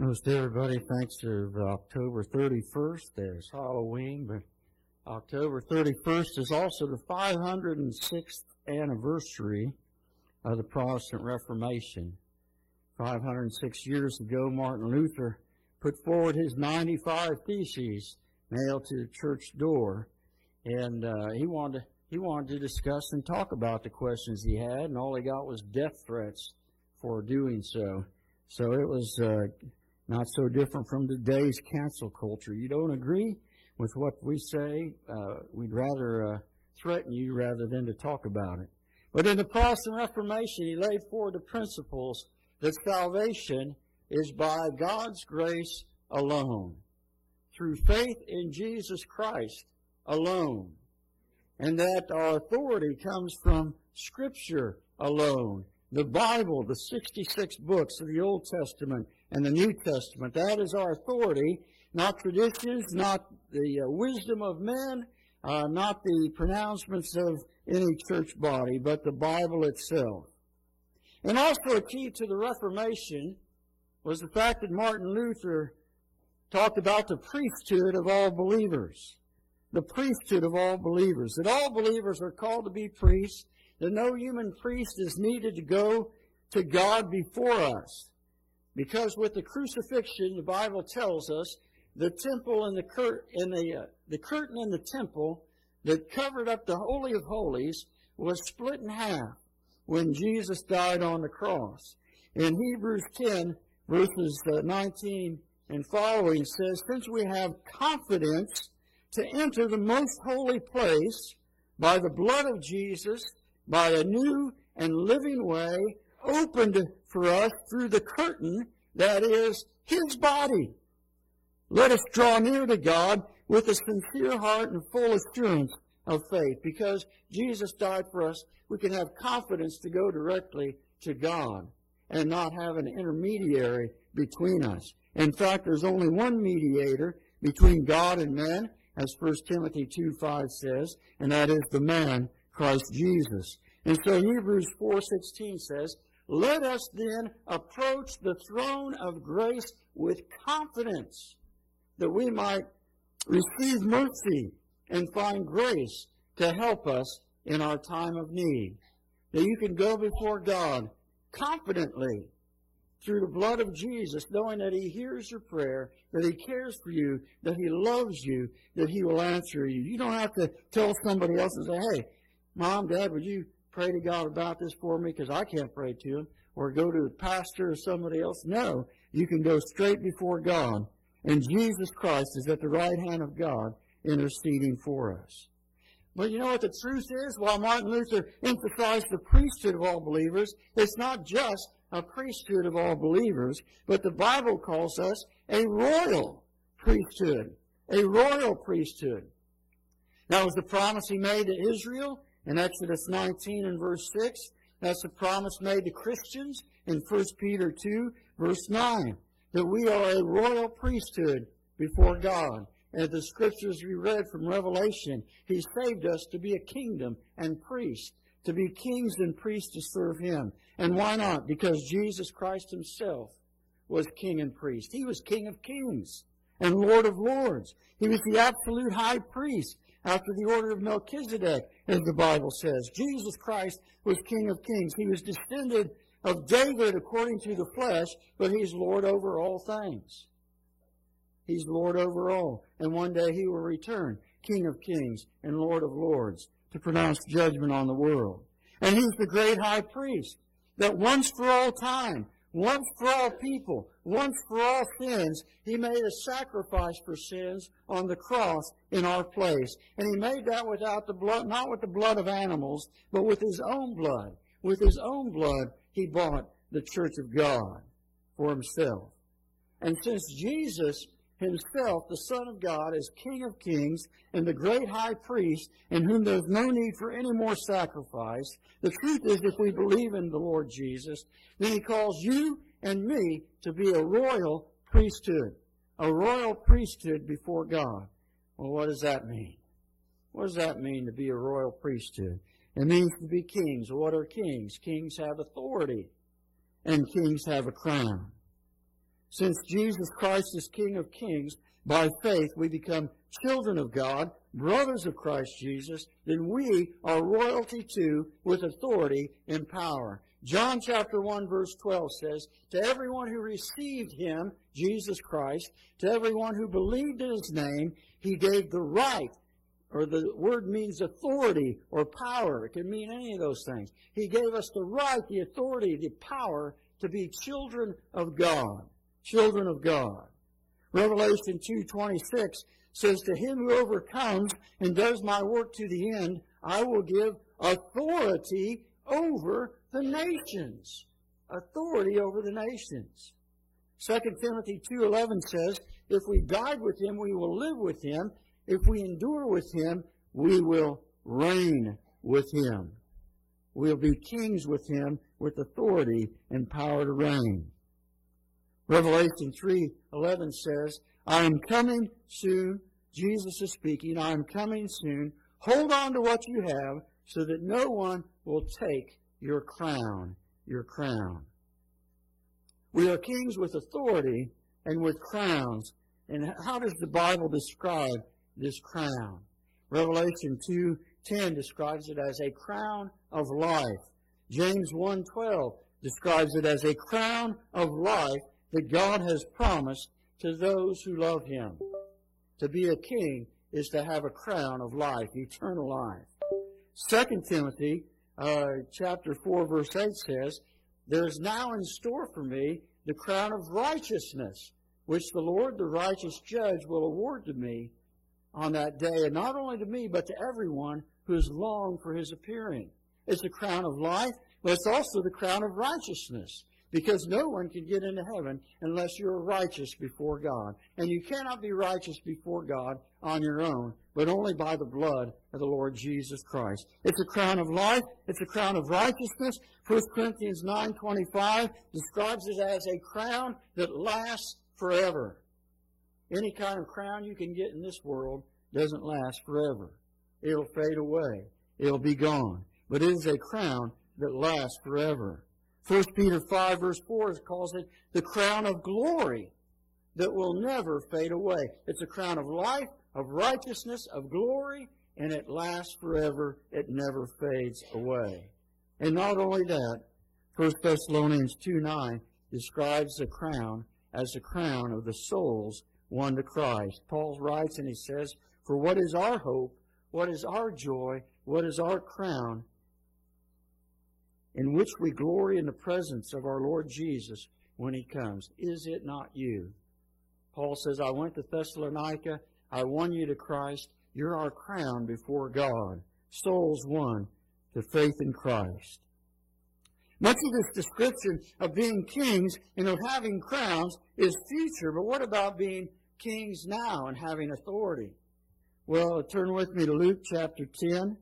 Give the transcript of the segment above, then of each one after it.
Most everybody thinks of October 31st as Halloween, but October 31st is also the 506th anniversary of the Protestant Reformation. 506 years ago, Martin Luther put forward his 95 Theses nailed to the church door, and uh, he wanted to, he wanted to discuss and talk about the questions he had, and all he got was death threats for doing so. So it was uh, not so different from today's cancel culture. You don't agree with what we say, uh, we'd rather uh, threaten you rather than to talk about it. But in the Protestant Reformation, he laid forward the principles that salvation is by God's grace alone, through faith in Jesus Christ alone, and that our authority comes from Scripture alone. The Bible, the 66 books of the Old Testament and the New Testament, that is our authority, not traditions, not the uh, wisdom of men, uh, not the pronouncements of any church body, but the Bible itself. And also a key to the Reformation was the fact that Martin Luther talked about the priesthood of all believers. The priesthood of all believers. That all believers are called to be priests. That no human priest is needed to go to God before us. Because with the crucifixion, the Bible tells us, the temple and the, cur- and the, uh, the curtain in the temple that covered up the Holy of Holies was split in half when Jesus died on the cross. In Hebrews 10, verses uh, 19 and following says, Since we have confidence to enter the most holy place by the blood of Jesus, by a new and living way opened for us through the curtain that is His body. Let us draw near to God with a sincere heart and full assurance of faith. Because Jesus died for us, we can have confidence to go directly to God and not have an intermediary between us. In fact, there's only one mediator between God and man, as 1 Timothy 2 5 says, and that is the man, Christ Jesus. And so Hebrews 4.16 says, Let us then approach the throne of grace with confidence, that we might receive mercy and find grace to help us in our time of need. That you can go before God confidently through the blood of Jesus, knowing that He hears your prayer, that He cares for you, that He loves you, that He will answer you. You don't have to tell somebody else and say, hey, Mom, Dad, would you pray to God about this for me? Because I can't pray to Him. Or go to the pastor or somebody else. No, you can go straight before God. And Jesus Christ is at the right hand of God interceding for us. But you know what the truth is? While Martin Luther emphasized the priesthood of all believers, it's not just a priesthood of all believers, but the Bible calls us a royal priesthood. A royal priesthood. That was the promise he made to Israel in Exodus 19 and verse 6. That's the promise made to Christians in 1 Peter 2 verse 9. That we are a royal priesthood before God. And the scriptures we read from Revelation, He saved us to be a kingdom and priest, to be kings and priests to serve Him. And why not? Because Jesus Christ Himself was king and priest. He was king of kings and lord of lords. He was the absolute high priest after the order of Melchizedek, as the Bible says. Jesus Christ was king of kings. He was descended of David according to the flesh, but He's Lord over all things. He's Lord over all. And one day he will return, King of kings and Lord of lords, to pronounce judgment on the world. And he's the great high priest that once for all time, once for all people, once for all sins, he made a sacrifice for sins on the cross in our place. And he made that without the blood, not with the blood of animals, but with his own blood. With his own blood, he bought the church of God for himself. And since Jesus himself, the Son of God, as King of kings and the great high priest, in whom there's no need for any more sacrifice. The truth is, if we believe in the Lord Jesus, then he calls you and me to be a royal priesthood. A royal priesthood before God. Well, what does that mean? What does that mean to be a royal priesthood? It means to be kings. What are kings? Kings have authority, and kings have a crown. Since Jesus Christ is King of kings, by faith we become children of God, brothers of Christ Jesus, then we are royalty too with authority and power. John chapter 1 verse 12 says, To everyone who received him, Jesus Christ, to everyone who believed in his name, he gave the right, or the word means authority or power. It can mean any of those things. He gave us the right, the authority, the power to be children of God. Children of God. Revelation 2.26 says, To him who overcomes and does my work to the end, I will give authority over the nations. Authority over the nations. 2 Timothy 2.11 says, If we died with him, we will live with him. If we endure with him, we will reign with him. We'll be kings with him with authority and power to reign. Revelation 3:11 says, "I am coming soon." Jesus is speaking, "I am coming soon. Hold on to what you have so that no one will take your crown, your crown." We are kings with authority and with crowns. And how does the Bible describe this crown? Revelation 2:10 describes it as a crown of life. James 1:12 describes it as a crown of life that God has promised to those who love him. To be a king is to have a crown of life, eternal life. 2 Timothy uh, chapter 4 verse 8 says, There is now in store for me the crown of righteousness, which the Lord, the righteous judge, will award to me on that day, and not only to me, but to everyone who has longed for his appearing. It's the crown of life, but it's also the crown of righteousness. Because no one can get into heaven unless you're righteous before God. And you cannot be righteous before God on your own, but only by the blood of the Lord Jesus Christ. It's a crown of life. It's a crown of righteousness. 1 Corinthians 9.25 describes it as a crown that lasts forever. Any kind of crown you can get in this world doesn't last forever. It'll fade away. It'll be gone but it is a crown that lasts forever. 1 Peter 5 verse 4 calls it the crown of glory that will never fade away. It's a crown of life, of righteousness, of glory, and it lasts forever. It never fades away. And not only that, 1 Thessalonians 2 9 describes the crown as the crown of the souls won to Christ. Paul writes and he says, For what is our hope? What is our joy? What is our crown? In which we glory in the presence of our Lord Jesus when he comes. Is it not you? Paul says, I went to Thessalonica. I won you to Christ. You're our crown before God. Souls won to faith in Christ. Much of this description of being kings and of having crowns is future, but what about being kings now and having authority? Well, turn with me to Luke chapter 10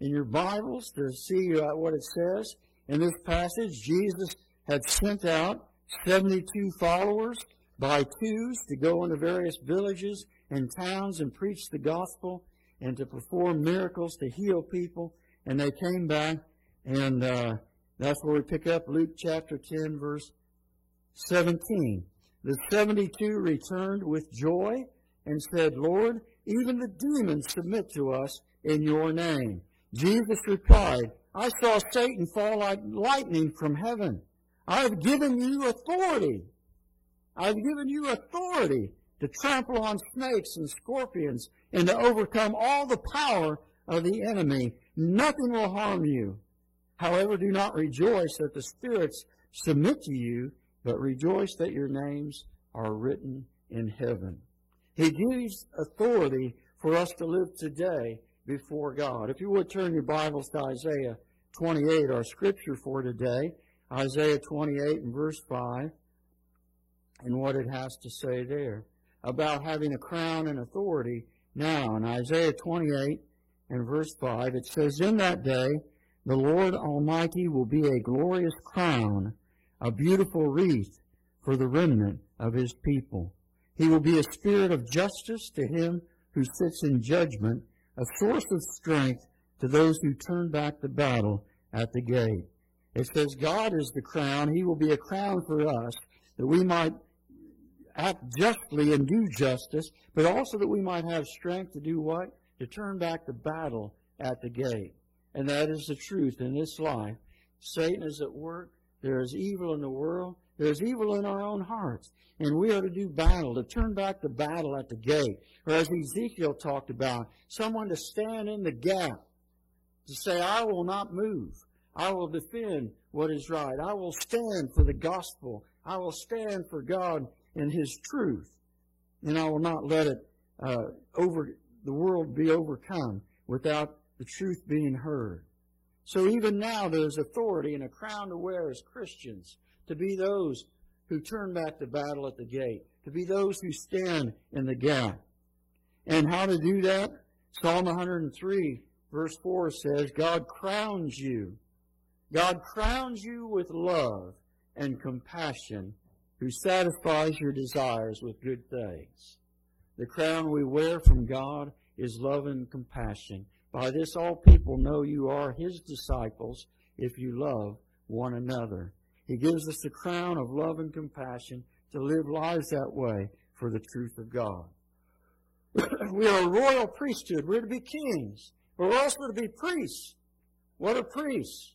in your Bibles to see uh, what it says. In this passage, Jesus had sent out 72 followers by twos to go into various villages and towns and preach the gospel and to perform miracles to heal people. And they came back, and uh, that's where we pick up Luke chapter 10, verse 17. The 72 returned with joy and said, Lord, even the demons submit to us in your name. Jesus replied, I saw Satan fall like lightning from heaven. I have given you authority. I have given you authority to trample on snakes and scorpions and to overcome all the power of the enemy. Nothing will harm you. However, do not rejoice that the spirits submit to you, but rejoice that your names are written in heaven. He gives authority for us to live today before God. If you would turn your Bibles to Isaiah 28, our scripture for today, Isaiah 28 and verse 5, and what it has to say there about having a crown and authority now. In Isaiah 28 and verse 5, it says, In that day, the Lord Almighty will be a glorious crown, a beautiful wreath for the remnant of his people. He will be a spirit of justice to him who sits in judgment, a source of strength to those who turn back the battle at the gate. It says God is the crown. He will be a crown for us that we might act justly and do justice, but also that we might have strength to do what? To turn back the battle at the gate. And that is the truth in this life. Satan is at work. There is evil in the world. There is evil in our own hearts. And we are to do battle, to turn back the battle at the gate. Or as Ezekiel talked about, someone to stand in the gap, to say, I will not move. I will defend what is right. I will stand for the gospel. I will stand for God and His truth. And I will not let it uh, over the world be overcome without the truth being heard. So even now there's authority and a crown to wear as Christians to be those who turn back the battle at the gate, to be those who stand in the gap. And how to do that? Psalm 103 verse 4 says, God crowns you. God crowns you with love and compassion who satisfies your desires with good things. The crown we wear from God is love and compassion. By this all people know you are his disciples if you love one another. He gives us the crown of love and compassion to live lives that way for the truth of God. we are a royal priesthood. We're to be kings. But we're also to be priests. What are priests?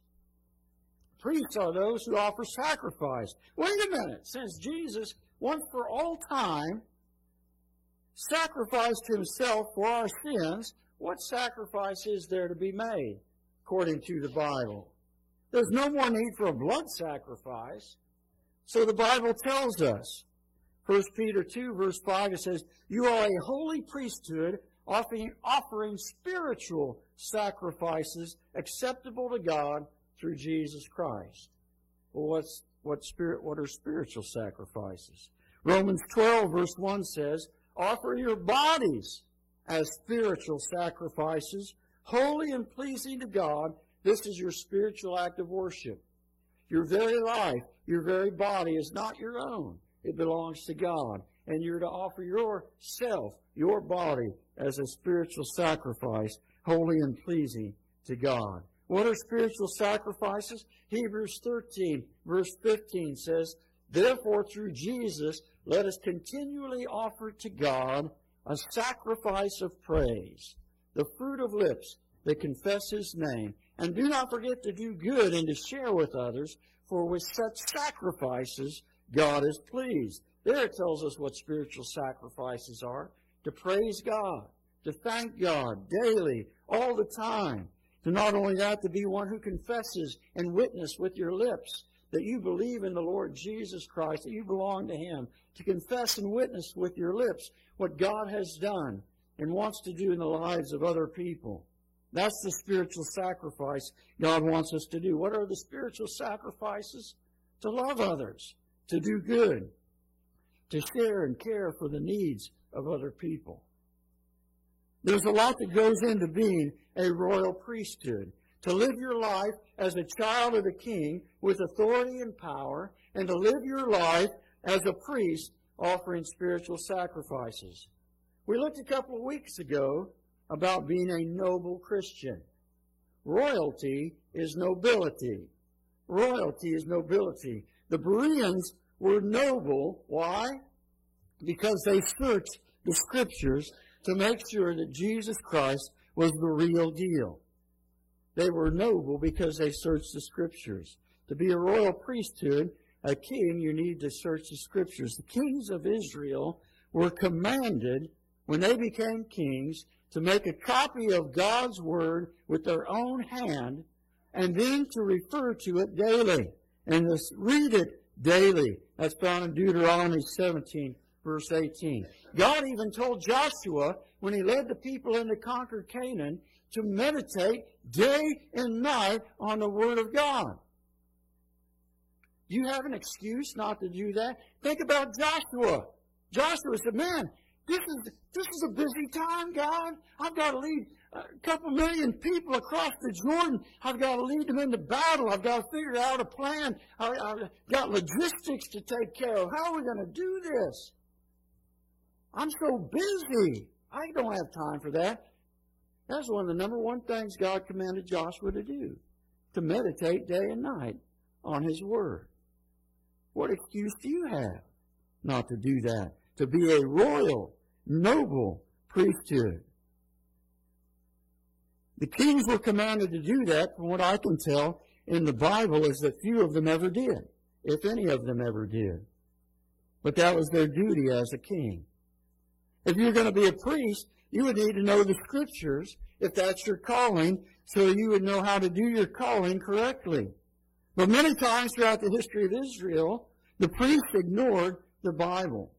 Priests are those who offer sacrifice. Wait a minute. Since Jesus, once for all time, sacrificed himself for our sins, what sacrifice is there to be made according to the Bible? There's no more need for a blood sacrifice. So the Bible tells us. 1 Peter 2 verse 5 it says, You are a holy priesthood offering, offering spiritual sacrifices acceptable to God through Jesus Christ. Well, what's, what spirit, what are spiritual sacrifices? Romans 12 verse 1 says, Offer your bodies as spiritual sacrifices, holy and pleasing to God. This is your spiritual act of worship. Your very life, your very body is not your own. It belongs to God. And you're to offer yourself, your body, as a spiritual sacrifice, holy and pleasing to God. What are spiritual sacrifices? Hebrews 13, verse 15 says, Therefore, through Jesus, let us continually offer to God a sacrifice of praise, the fruit of lips that confess his name. And do not forget to do good and to share with others, for with such sacrifices God is pleased. There it tells us what spiritual sacrifices are to praise God, to thank God daily, all the time. To not only that, to be one who confesses and witness with your lips that you believe in the Lord Jesus Christ, that you belong to Him, to confess and witness with your lips what God has done and wants to do in the lives of other people. That's the spiritual sacrifice God wants us to do. What are the spiritual sacrifices? To love others, to do good, to share and care for the needs of other people. There's a lot that goes into being a royal priesthood. To live your life as a child of the king with authority and power, and to live your life as a priest offering spiritual sacrifices. We looked a couple of weeks ago about being a noble Christian. Royalty is nobility. Royalty is nobility. The Bereans were noble. Why? Because they searched the scriptures to make sure that Jesus Christ was the real deal. They were noble because they searched the scriptures. To be a royal priesthood, a king, you need to search the scriptures. The kings of Israel were commanded, when they became kings, to make a copy of God's word with their own hand and then to refer to it daily and to read it daily. That's found in Deuteronomy 17, verse 18. God even told Joshua when he led the people into conquer Canaan to meditate day and night on the Word of God. You have an excuse not to do that? Think about Joshua. Joshua said, man, this is, this is a busy time, God. I've got to lead a couple million people across the Jordan. I've got to lead them into battle. I've got to figure out a plan. I, have got logistics to take care of. How are we going to do this? I'm so busy. I don't have time for that. That's one of the number one things God commanded Joshua to do, to meditate day and night on His Word. What excuse do you have not to do that. To be a royal, noble priesthood. The kings were commanded to do that, from what I can tell in the Bible, is that few of them ever did, if any of them ever did. But that was their duty as a king. If you're going to be a priest, you would need to know the scriptures, if that's your calling, so you would know how to do your calling correctly. But many times throughout the history of Israel, the priests ignored the Bible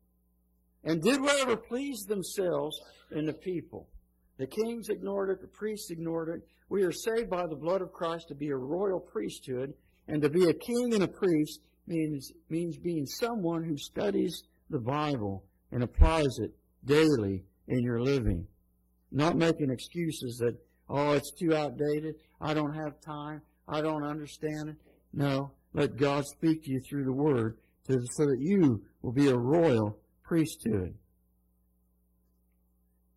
and did whatever pleased themselves and the people. The kings ignored it, the priests ignored it. We are saved by the blood of Christ to be a royal priesthood, and to be a king and a priest means, means being someone who studies the Bible and applies it daily in your living. Not making excuses that, oh, it's too outdated, I don't have time, I don't understand it. No, let God speak to you through the Word to, so that you will be a royal priesthood.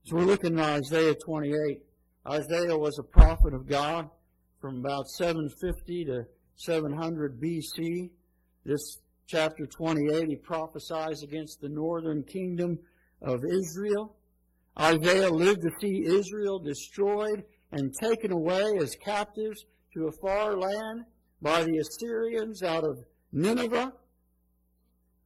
So we're looking at Isaiah 28. Isaiah was a prophet of God from about 750 to 700 BC. This chapter 28, he prophesies against the northern kingdom of Israel. Isaiah lived to see Israel destroyed and taken away as captives to a far land by the Assyrians out of Nineveh.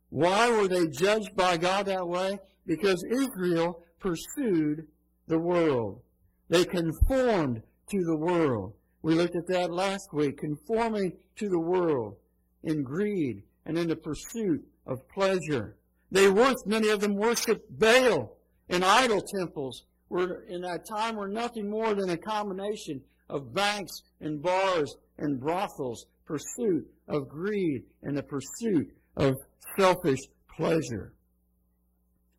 Why were they judged by God that way? Because Israel pursued the world. They conformed to the world. We looked at that last week, conforming to the world in greed and in the pursuit of pleasure. They worshiped, many of them worshiped Baal and idol temples were in that time were nothing more than a combination of banks and bars and brothels, pursuit of greed and the pursuit of selfish pleasure.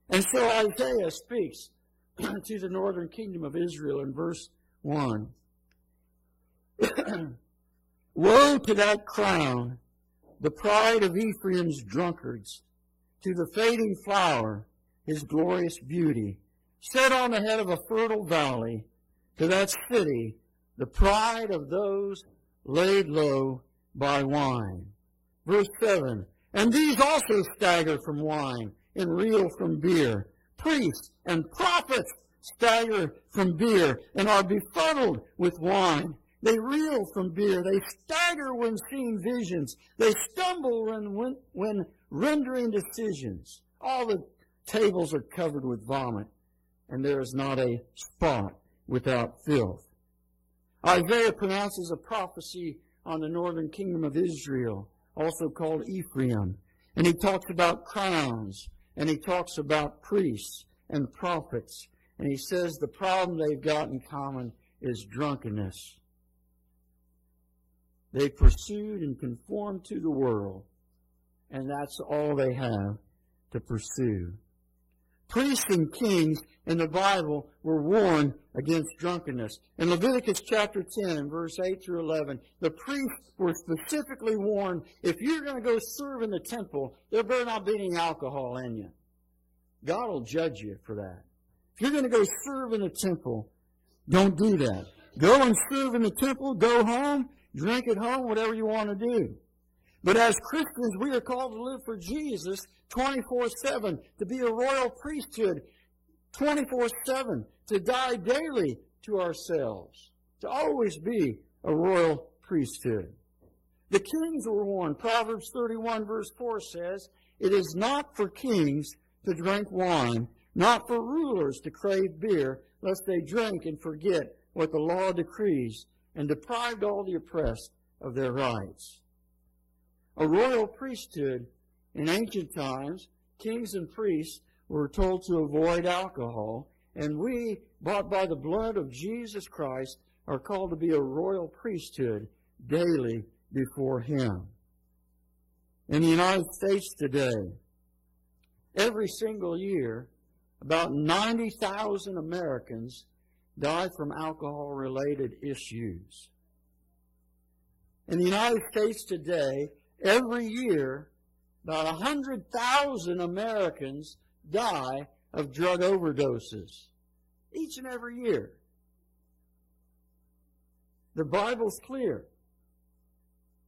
And so Isaiah speaks to the northern kingdom of Israel in verse 1. Woe to that crown, the pride of Ephraim's drunkards, to the fading flower, his glorious beauty, set on the head of a fertile valley, to that city, the pride of those laid low by wine. Verse 7 And these also stagger from wine and reel from beer. Priests and prophets stagger from beer and are befuddled with wine. They reel from beer. They stagger when seeing visions. They stumble when, when rendering decisions. All the tables are covered with vomit, and there is not a spot without filth. Isaiah pronounces a prophecy on the northern kingdom of Israel, also called Ephraim. And he talks about crowns, and he talks about priests and prophets. And he says the problem they've got in common is drunkenness. They pursued and conformed to the world, and that's all they have to pursue. Priests and kings in the Bible were warned against drunkenness. In Leviticus chapter 10, verse 8 through 11, the priests were specifically warned if you're going to go serve in the temple, there better not be any alcohol in you. God will judge you for that. If you're going to go serve in the temple, don't do that. Go and serve in the temple, go home, drink at home, whatever you want to do. But as Christians, we are called to live for Jesus 24 7, to be a royal priesthood 24 7, to die daily to ourselves, to always be a royal priesthood. The kings were warned. Proverbs 31, verse 4 says, It is not for kings to drink wine, not for rulers to crave beer, lest they drink and forget what the law decrees, and deprived all the oppressed of their rights. A royal priesthood in ancient times, kings and priests were told to avoid alcohol, and we, bought by the blood of Jesus Christ, are called to be a royal priesthood daily before Him. In the United States today, every single year, about 90,000 Americans die from alcohol related issues. In the United States today, every year, about 100,000 Americans die of drug overdoses each and every year. The Bible's clear.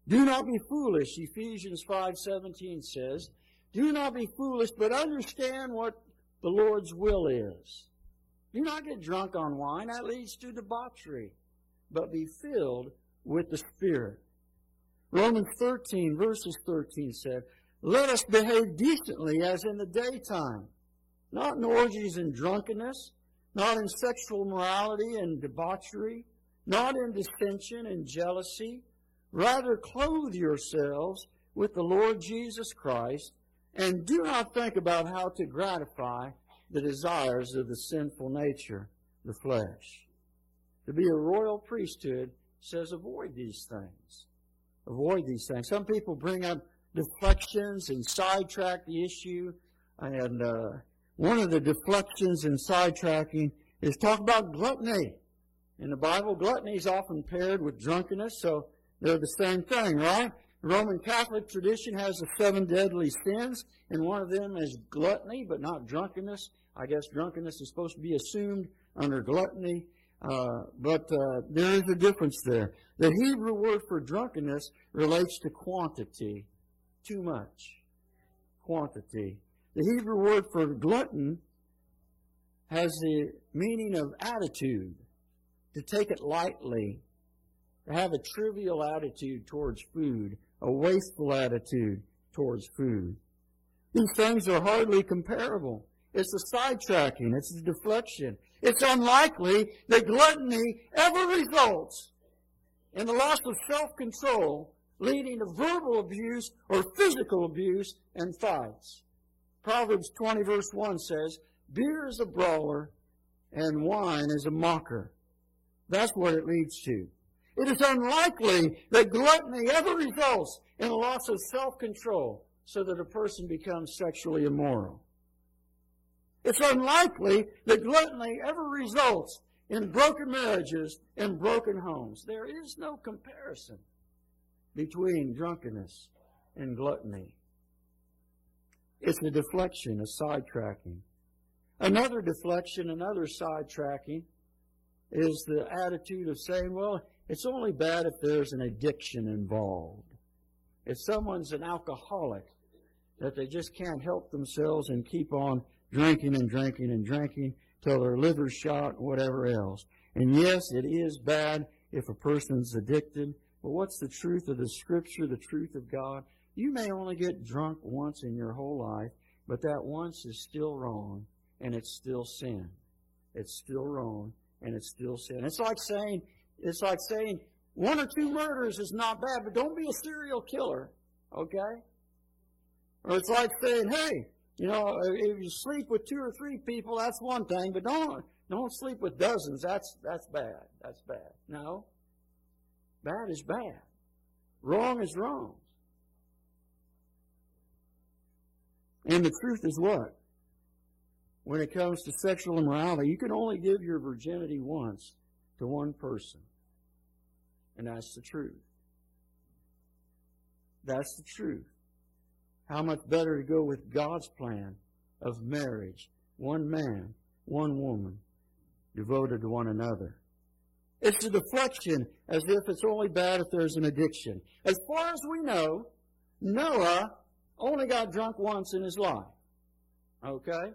Do not be foolish, Ephesians 5:17 says, Do not be foolish, but understand what the Lord's will is. Do not get drunk on wine, that leads to debauchery, but be filled with the Spirit. Romans 13, verses 13 said, Let us behave decently as in the daytime, not in orgies and drunkenness, not in sexual morality and debauchery, not in dissension and jealousy. Rather, clothe yourselves with the Lord Jesus Christ, and do not think about how to gratify the desires of the sinful nature, the flesh. To be a royal priesthood says avoid these things. Avoid these things. Some people bring up deflections and sidetrack the issue. And uh, one of the deflections and sidetracking is talk about gluttony. In the Bible, gluttony is often paired with drunkenness, so they're the same thing, right? Roman Catholic tradition has the seven deadly sins, and one of them is gluttony, but not drunkenness. I guess drunkenness is supposed to be assumed under gluttony, uh, but uh, there is a difference there. The Hebrew word for drunkenness relates to quantity, too much. Quantity. The Hebrew word for glutton has the meaning of attitude, to take it lightly, to have a trivial attitude towards food, a wasteful attitude towards food. These things are hardly comparable. It's a sidetracking. It's a deflection. It's unlikely that gluttony ever results in the loss of self-control, leading to verbal abuse or physical abuse and fights. Proverbs 20 verse 1 says, Beer is a brawler and wine is a mocker. That's what it leads to. It is unlikely that gluttony ever results in a loss of self-control so that a person becomes sexually immoral. It's unlikely that gluttony ever results in broken marriages and broken homes. There is no comparison between drunkenness and gluttony. It's a deflection, a sidetracking. Another deflection, another sidetracking is the attitude of saying, well, it's only bad if there's an addiction involved. If someone's an alcoholic, that they just can't help themselves and keep on drinking and drinking and drinking till their liver's shot, whatever else. And yes, it is bad if a person's addicted, but what's the truth of the Scripture, the truth of God? You may only get drunk once in your whole life, but that once is still wrong, and it's still sin. It's still wrong, and it's still sin. It's like saying, it's like saying, one or two murders is not bad, but don't be a serial killer, okay? Or it's like saying, hey, you know, if you sleep with two or three people, that's one thing, but don't don't sleep with dozens. That's that's bad. That's bad. No. Bad is bad. Wrong is wrong. And the truth is what? When it comes to sexual immorality, you can only give your virginity once to one person. And that's the truth. That's the truth. How much better to go with God's plan of marriage. One man, one woman, devoted to one another. It's a deflection as if it's only bad if there's an addiction. As far as we know, Noah only got drunk once in his life. Okay?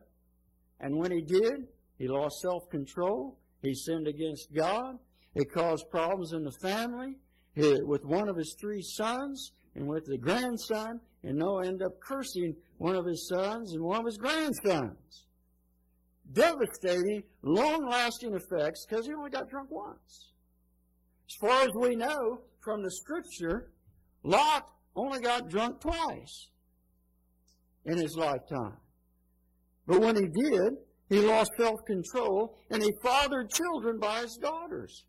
And when he did, he lost self control. He sinned against God. It caused problems in the family with one of his three sons and with the grandson and Noah ended up cursing one of his sons and one of his grandsons. Devastating, long lasting effects because he only got drunk once. As far as we know from the scripture, Lot only got drunk twice in his lifetime. But when he did, he lost self control and he fathered children by his daughters,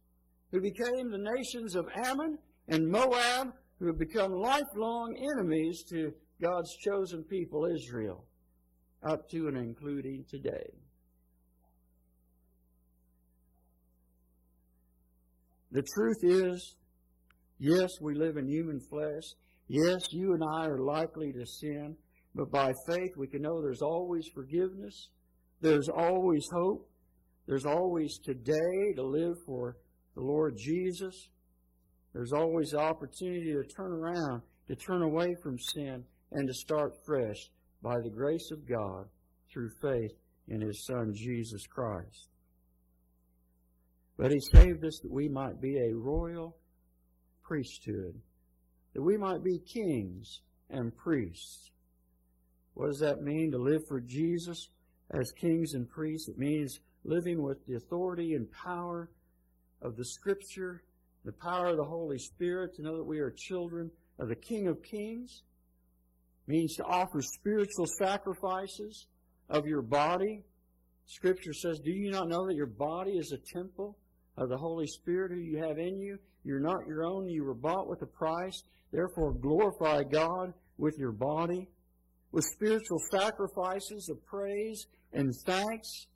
who became the nations of Ammon and Moab, who have become lifelong enemies to God's chosen people, Israel, up to and including today. The truth is, yes, we live in human flesh. Yes, you and I are likely to sin, but by faith we can know there's always forgiveness. There's always hope. There's always today to live for the Lord Jesus. There's always the opportunity to turn around, to turn away from sin, and to start fresh by the grace of God through faith in his Son, Jesus Christ. But he saved us that we might be a royal priesthood, that we might be kings and priests. What does that mean to live for Jesus as kings and priests? It means living with the authority and power of the Scripture, the power of the Holy Spirit, to know that we are children of the King of Kings. Means to offer spiritual sacrifices of your body. Scripture says, Do you not know that your body is a temple of the Holy Spirit who you have in you? You're not your own. You were bought with a price. Therefore, glorify God with your body, with spiritual sacrifices of praise and thanks.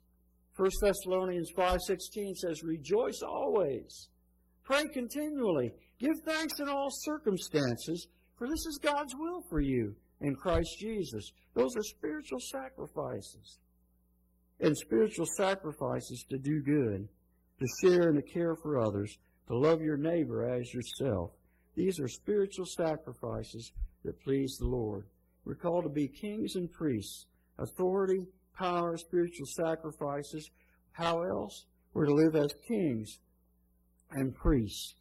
1 Thessalonians 5.16 says, Rejoice always. Pray continually. Give thanks in all circumstances, for this is God's will for you in Christ Jesus. Those are spiritual sacrifices. And spiritual sacrifices to do good, to share and to care for others, to love your neighbor as yourself. These are spiritual sacrifices that please the Lord. We're called to be kings and priests, authority, power, spiritual sacrifices. How else? We're to live as kings and priest,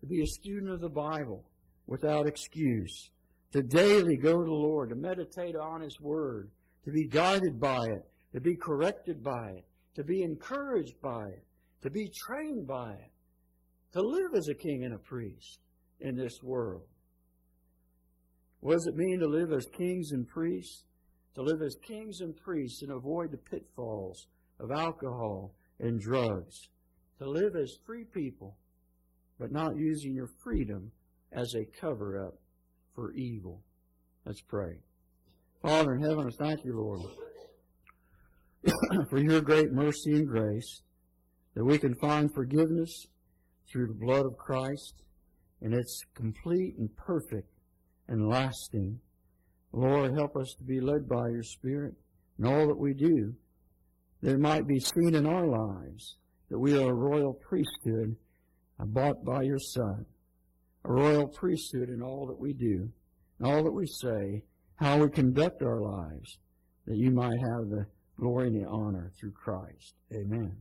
to be a student of the Bible without excuse, to daily go to the Lord, to meditate on His Word, to be guided by it, to be corrected by it, to be encouraged by it, to be trained by it, to live as a king and a priest in this world. What does it mean to live as kings and priests? To live as kings and priests and avoid the pitfalls of alcohol and drugs. To live as free people, but not using your freedom as a cover up for evil. Let's pray. Father in heaven, I thank you, Lord, for your great mercy and grace, that we can find forgiveness through the blood of Christ, and it's complete and perfect and lasting. Lord, help us to be led by your Spirit in all that we do, it might be seen in our lives that we are a royal priesthood uh, bought by your Son, a royal priesthood in all that we do, in all that we say, how we conduct our lives, that you might have the glory and the honor through Christ. Amen.